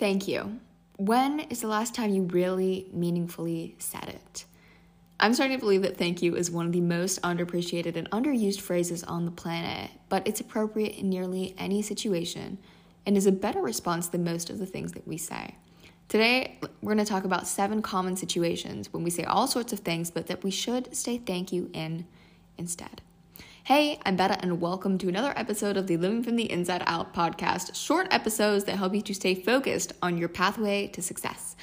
Thank you. When is the last time you really meaningfully said it? I'm starting to believe that thank you is one of the most underappreciated and underused phrases on the planet, but it's appropriate in nearly any situation and is a better response than most of the things that we say. Today, we're going to talk about seven common situations when we say all sorts of things, but that we should say thank you in instead. Hey, I'm Betta, and welcome to another episode of the Living from the Inside Out podcast. Short episodes that help you to stay focused on your pathway to success.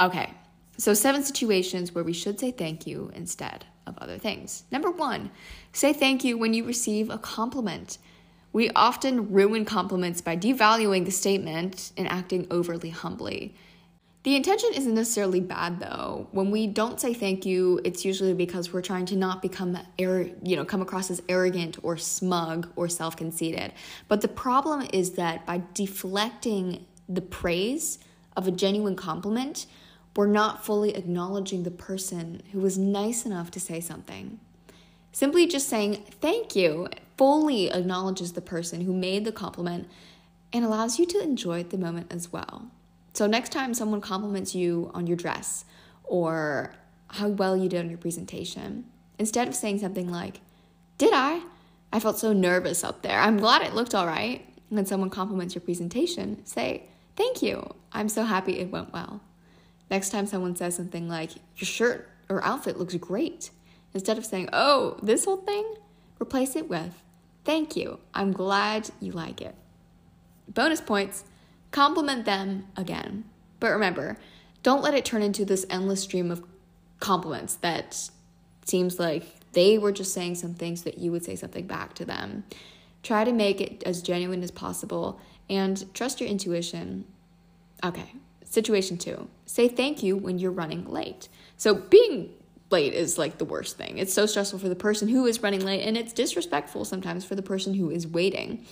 Okay, so seven situations where we should say thank you instead of other things. Number one, say thank you when you receive a compliment. We often ruin compliments by devaluing the statement and acting overly humbly. The intention isn't necessarily bad though. When we don't say thank you, it's usually because we're trying to not become you know, come across as arrogant or smug or self-conceited. But the problem is that by deflecting the praise of a genuine compliment, we're not fully acknowledging the person who was nice enough to say something. Simply just saying thank you fully acknowledges the person who made the compliment and allows you to enjoy the moment as well. So, next time someone compliments you on your dress or how well you did on your presentation, instead of saying something like, Did I? I felt so nervous up there. I'm glad it looked all right. When someone compliments your presentation, say, Thank you. I'm so happy it went well. Next time someone says something like, Your shirt or outfit looks great, instead of saying, Oh, this whole thing, replace it with, Thank you. I'm glad you like it. Bonus points compliment them again. But remember, don't let it turn into this endless stream of compliments that seems like they were just saying some things that you would say something back to them. Try to make it as genuine as possible and trust your intuition. Okay, situation two say thank you when you're running late. So, being late is like the worst thing. It's so stressful for the person who is running late, and it's disrespectful sometimes for the person who is waiting.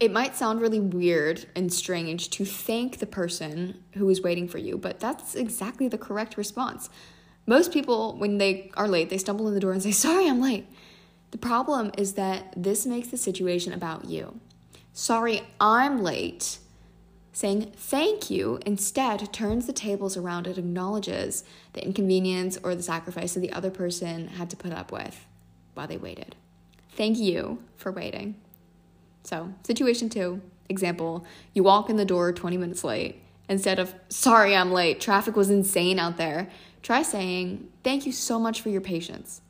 It might sound really weird and strange to thank the person who is waiting for you, but that's exactly the correct response. Most people, when they are late, they stumble in the door and say, Sorry, I'm late. The problem is that this makes the situation about you. Sorry, I'm late. Saying thank you instead turns the tables around and acknowledges the inconvenience or the sacrifice that the other person had to put up with while they waited. Thank you for waiting. So, situation two, example, you walk in the door 20 minutes late. Instead of, sorry, I'm late, traffic was insane out there, try saying, thank you so much for your patience.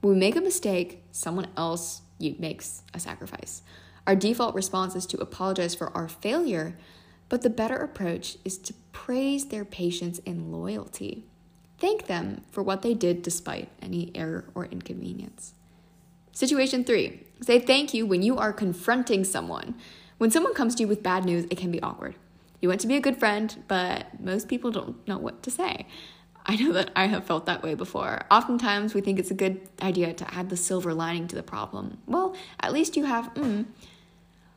When we make a mistake, someone else makes a sacrifice. Our default response is to apologize for our failure, but the better approach is to praise their patience and loyalty. Thank them for what they did despite any error or inconvenience. Situation three say thank you when you are confronting someone. When someone comes to you with bad news, it can be awkward. You want to be a good friend, but most people don't know what to say. I know that I have felt that way before. Oftentimes, we think it's a good idea to add the silver lining to the problem. Well, at least you have, mm.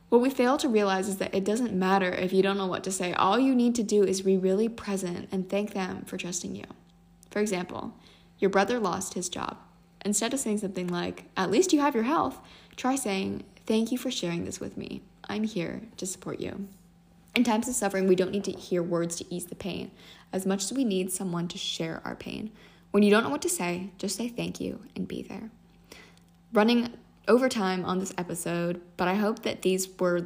What we fail to realize is that it doesn't matter if you don't know what to say. All you need to do is be really present and thank them for trusting you. For example, your brother lost his job. Instead of saying something like, at least you have your health, try saying, thank you for sharing this with me. I'm here to support you. In times of suffering, we don't need to hear words to ease the pain as much as we need someone to share our pain. When you don't know what to say, just say thank you and be there. Running over time on this episode, but I hope that these were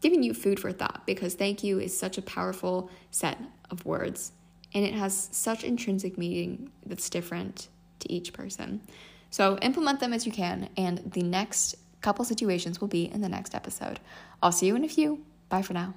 giving you food for thought because thank you is such a powerful set of words and it has such intrinsic meaning that's different to each person. So implement them as you can, and the next couple situations will be in the next episode. I'll see you in a few. Bye for now.